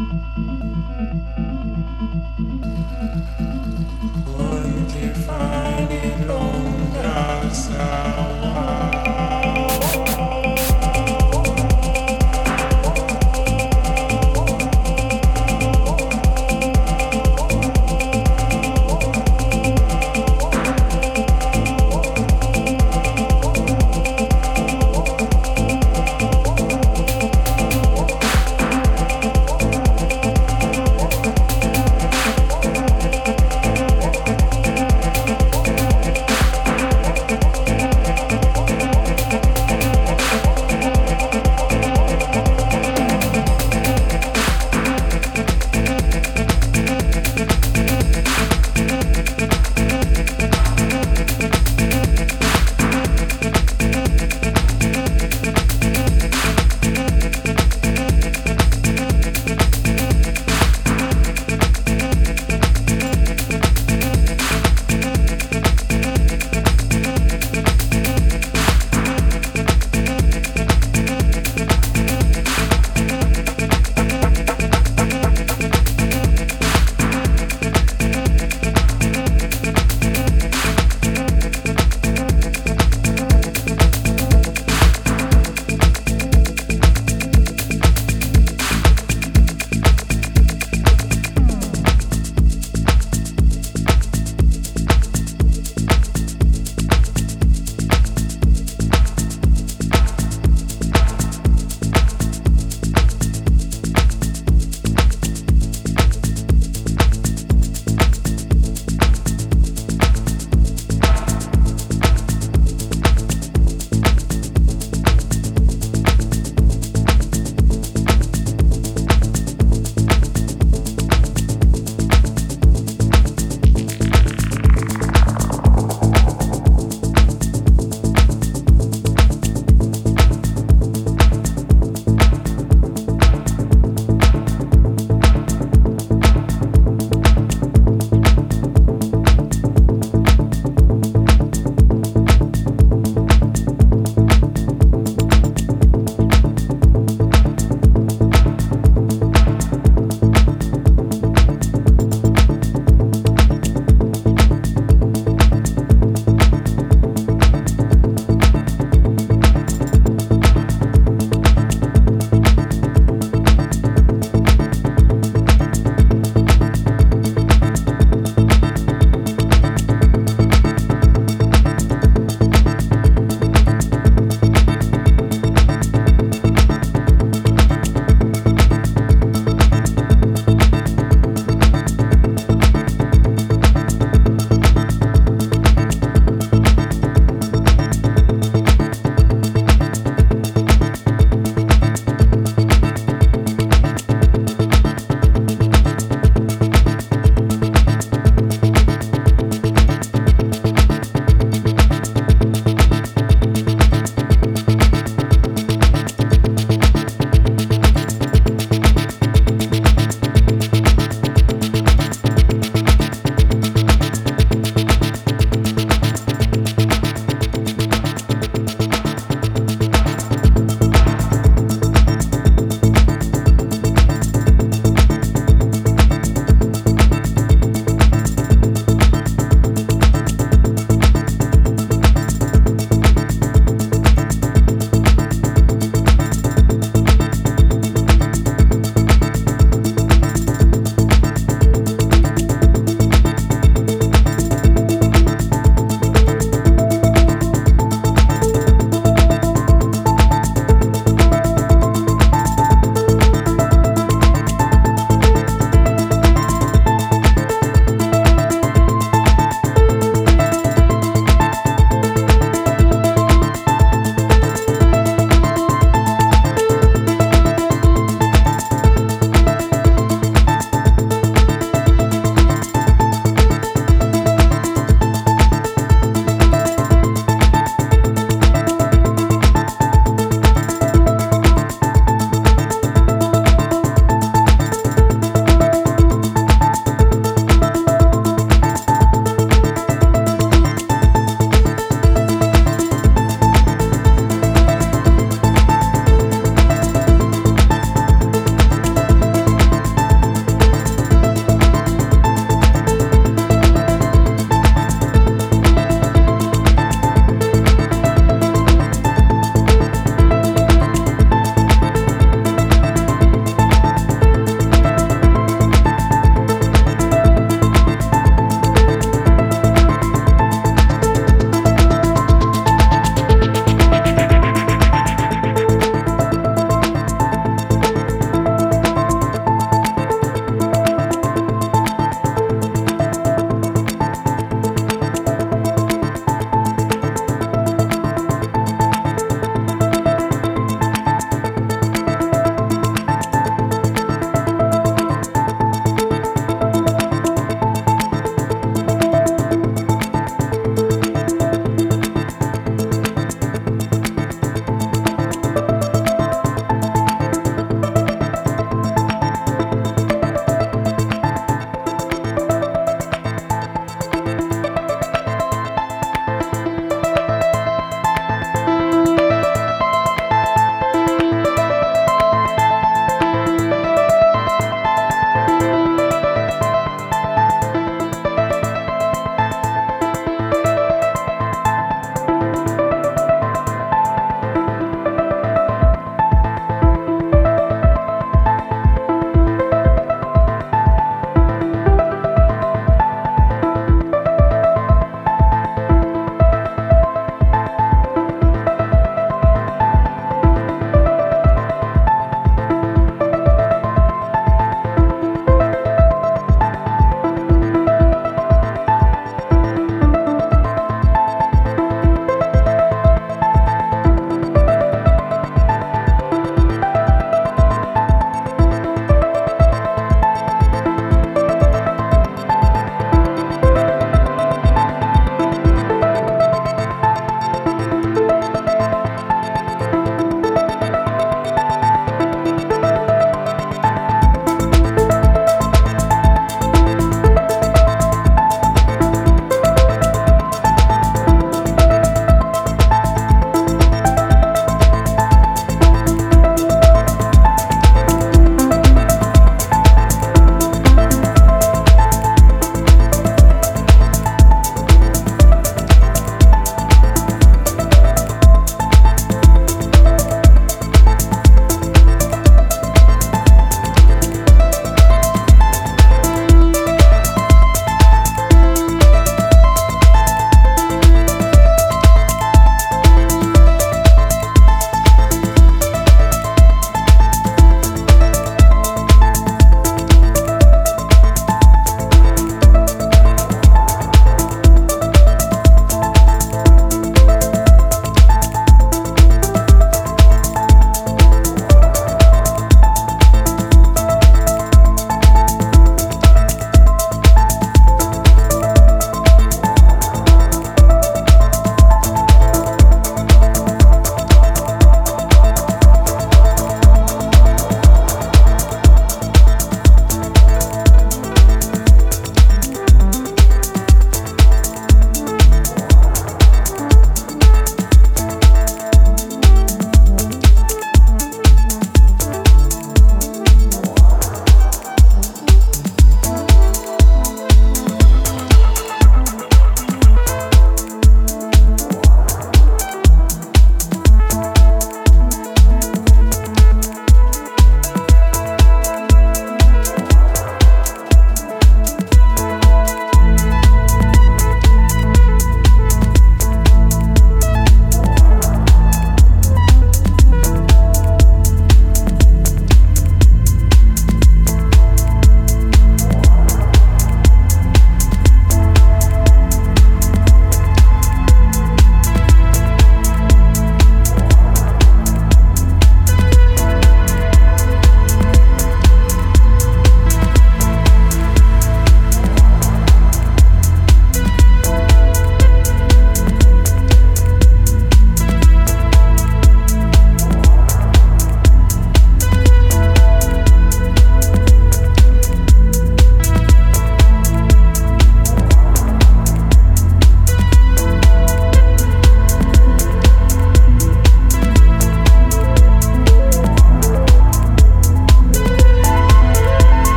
Undefined